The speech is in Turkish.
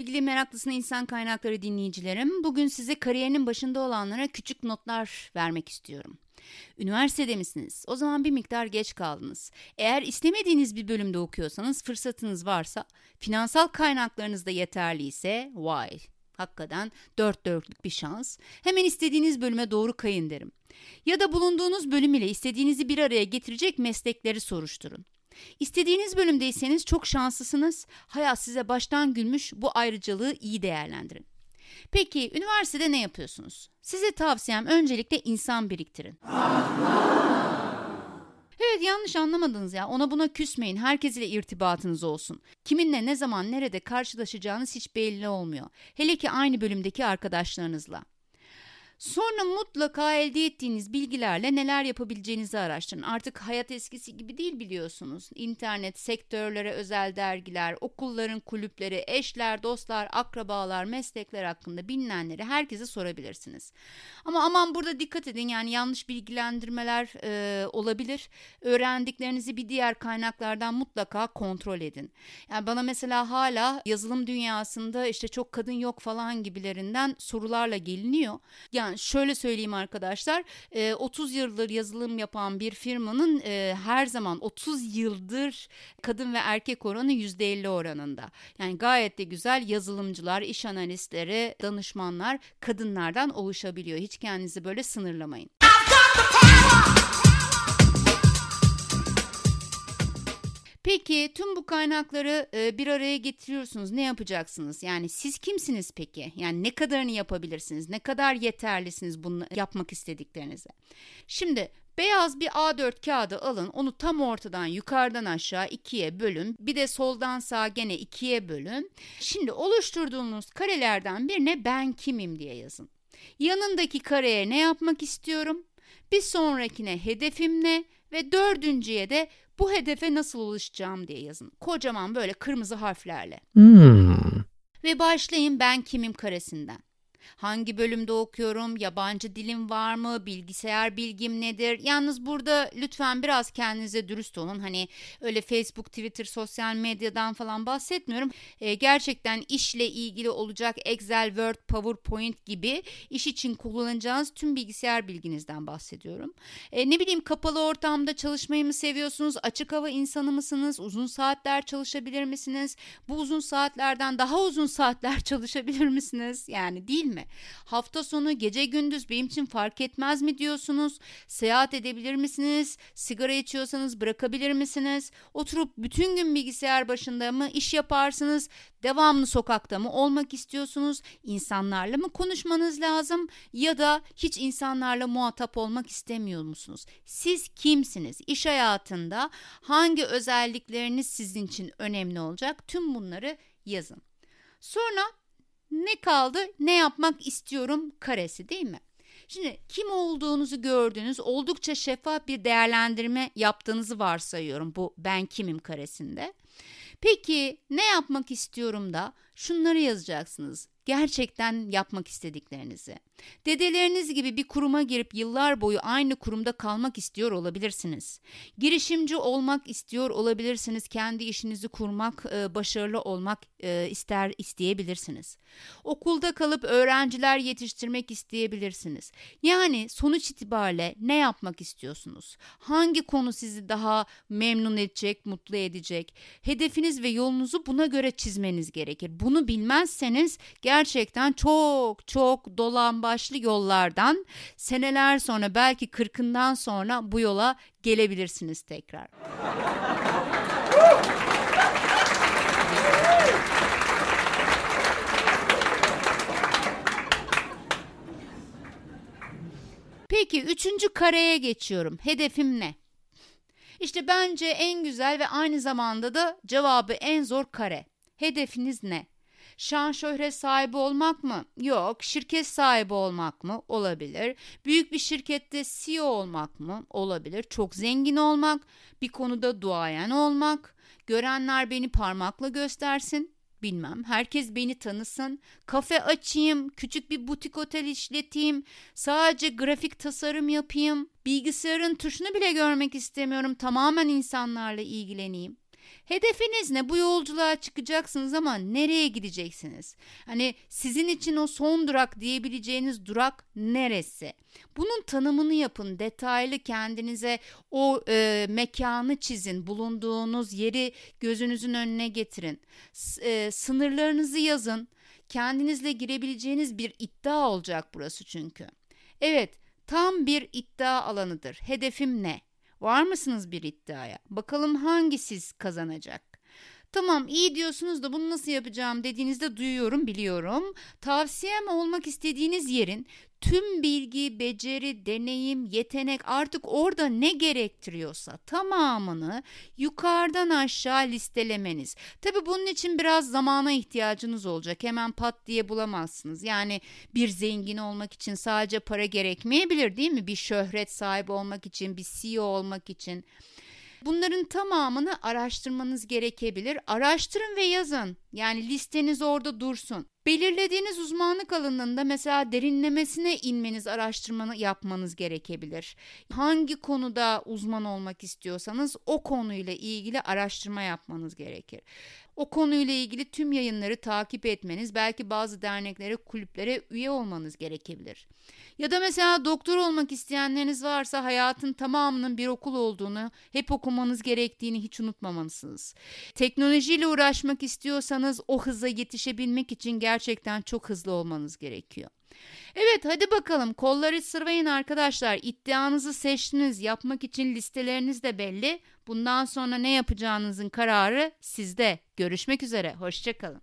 sevgili meraklısına insan kaynakları dinleyicilerim. Bugün size kariyerinin başında olanlara küçük notlar vermek istiyorum. Üniversitede misiniz? O zaman bir miktar geç kaldınız. Eğer istemediğiniz bir bölümde okuyorsanız fırsatınız varsa, finansal kaynaklarınız da yeterliyse vay hakikaten dört dörtlük bir şans. Hemen istediğiniz bölüme doğru kayın derim. Ya da bulunduğunuz bölüm ile istediğinizi bir araya getirecek meslekleri soruşturun. İstediğiniz bölümdeyseniz çok şanslısınız. Hayat size baştan gülmüş bu ayrıcalığı iyi değerlendirin. Peki üniversitede ne yapıyorsunuz? Size tavsiyem öncelikle insan biriktirin. Evet yanlış anlamadınız ya. Ona buna küsmeyin. Herkes ile irtibatınız olsun. Kiminle ne zaman nerede karşılaşacağınız hiç belli olmuyor. Hele ki aynı bölümdeki arkadaşlarınızla. Sonra mutlaka elde ettiğiniz bilgilerle neler yapabileceğinizi araştırın. Artık hayat eskisi gibi değil biliyorsunuz. İnternet, sektörlere özel dergiler, okulların kulüpleri, eşler, dostlar, akrabalar, meslekler hakkında bilinenleri herkese sorabilirsiniz. Ama aman burada dikkat edin yani yanlış bilgilendirmeler e, olabilir. Öğrendiklerinizi bir diğer kaynaklardan mutlaka kontrol edin. Yani bana mesela hala yazılım dünyasında işte çok kadın yok falan gibilerinden sorularla geliniyor. Yani yani şöyle söyleyeyim arkadaşlar 30 yıldır yazılım yapan bir firmanın her zaman 30 yıldır kadın ve erkek oranı %50 oranında. Yani gayet de güzel yazılımcılar, iş analistleri, danışmanlar kadınlardan oluşabiliyor. Hiç kendinizi böyle sınırlamayın. Peki tüm bu kaynakları e, bir araya getiriyorsunuz. Ne yapacaksınız? Yani siz kimsiniz peki? Yani ne kadarını yapabilirsiniz? Ne kadar yeterlisiniz bunu yapmak istediklerinize? Şimdi Beyaz bir A4 kağıdı alın, onu tam ortadan yukarıdan aşağı ikiye bölün. Bir de soldan sağa gene ikiye bölün. Şimdi oluşturduğunuz karelerden birine ben kimim diye yazın. Yanındaki kareye ne yapmak istiyorum? Bir sonrakine hedefim ne? Ve dördüncüye de bu hedefe nasıl ulaşacağım diye yazın. Kocaman böyle kırmızı harflerle. Hmm. Ve başlayın ben kimim karesinden. Hangi bölümde okuyorum? Yabancı dilim var mı? Bilgisayar bilgim nedir? Yalnız burada lütfen biraz kendinize dürüst olun. Hani öyle Facebook, Twitter, sosyal medyadan falan bahsetmiyorum. Ee, gerçekten işle ilgili olacak Excel, Word, PowerPoint gibi iş için kullanacağınız tüm bilgisayar bilginizden bahsediyorum. Ee, ne bileyim kapalı ortamda çalışmayı mı seviyorsunuz? Açık hava insanı mısınız? Uzun saatler çalışabilir misiniz? Bu uzun saatlerden daha uzun saatler çalışabilir misiniz? Yani değil mi? Hafta sonu gece gündüz benim için fark etmez mi diyorsunuz? Seyahat edebilir misiniz? Sigara içiyorsanız bırakabilir misiniz? Oturup bütün gün bilgisayar başında mı iş yaparsınız? Devamlı sokakta mı olmak istiyorsunuz? İnsanlarla mı konuşmanız lazım? Ya da hiç insanlarla muhatap olmak istemiyor musunuz? Siz kimsiniz? İş hayatında hangi özellikleriniz sizin için önemli olacak? Tüm bunları yazın. Sonra ne kaldı? Ne yapmak istiyorum karesi değil mi? Şimdi kim olduğunuzu gördüğünüz oldukça şeffaf bir değerlendirme yaptığınızı varsayıyorum bu ben kimim karesinde. Peki ne yapmak istiyorum da şunları yazacaksınız gerçekten yapmak istediklerinizi. Dedeleriniz gibi bir kuruma girip yıllar boyu aynı kurumda kalmak istiyor olabilirsiniz. Girişimci olmak istiyor olabilirsiniz. Kendi işinizi kurmak, e, başarılı olmak e, ister isteyebilirsiniz. Okulda kalıp öğrenciler yetiştirmek isteyebilirsiniz. Yani sonuç itibariyle ne yapmak istiyorsunuz? Hangi konu sizi daha memnun edecek, mutlu edecek? Hedefiniz ve yolunuzu buna göre çizmeniz gerekir. Bunu bilmezseniz gerçekten çok çok dolan başlı yollardan seneler sonra belki kırkından sonra bu yola gelebilirsiniz tekrar. Peki üçüncü kareye geçiyorum. Hedefim ne? İşte bence en güzel ve aynı zamanda da cevabı en zor kare. Hedefiniz ne? Şan şöhret sahibi olmak mı? Yok. Şirket sahibi olmak mı? Olabilir. Büyük bir şirkette CEO olmak mı? Olabilir. Çok zengin olmak, bir konuda duayen olmak, görenler beni parmakla göstersin. Bilmem. Herkes beni tanısın. Kafe açayım, küçük bir butik otel işleteyim, sadece grafik tasarım yapayım. Bilgisayarın tuşunu bile görmek istemiyorum. Tamamen insanlarla ilgileneyim. Hedefiniz ne? Bu yolculuğa çıkacaksınız ama nereye gideceksiniz? Hani sizin için o son durak diyebileceğiniz durak neresi? Bunun tanımını yapın, detaylı kendinize o e, mekanı çizin, bulunduğunuz yeri gözünüzün önüne getirin. S- e, sınırlarınızı yazın. Kendinizle girebileceğiniz bir iddia olacak burası çünkü. Evet, tam bir iddia alanıdır. Hedefim ne? Var mısınız bir iddiaya? Bakalım hangi siz kazanacak? Tamam iyi diyorsunuz da bunu nasıl yapacağım dediğinizde duyuyorum biliyorum. Tavsiyem olmak istediğiniz yerin tüm bilgi, beceri, deneyim, yetenek artık orada ne gerektiriyorsa tamamını yukarıdan aşağı listelemeniz. Tabi bunun için biraz zamana ihtiyacınız olacak. Hemen pat diye bulamazsınız. Yani bir zengin olmak için sadece para gerekmeyebilir değil mi? Bir şöhret sahibi olmak için, bir CEO olmak için. Bunların tamamını araştırmanız gerekebilir. Araştırın ve yazın. Yani listeniz orada dursun. Belirlediğiniz uzmanlık alanında mesela derinlemesine inmeniz, araştırmanı yapmanız gerekebilir. Hangi konuda uzman olmak istiyorsanız o konuyla ilgili araştırma yapmanız gerekir. O konuyla ilgili tüm yayınları takip etmeniz, belki bazı derneklere, kulüplere üye olmanız gerekebilir. Ya da mesela doktor olmak isteyenleriniz varsa hayatın tamamının bir okul olduğunu, hep okumanız gerektiğini hiç unutmamalısınız. Teknolojiyle uğraşmak istiyorsanız o hıza yetişebilmek için gerçekten çok hızlı olmanız gerekiyor. Evet hadi bakalım kolları sırvayın arkadaşlar. İddianızı seçtiniz. Yapmak için listeleriniz de belli. Bundan sonra ne yapacağınızın kararı sizde. Görüşmek üzere. Hoşçakalın.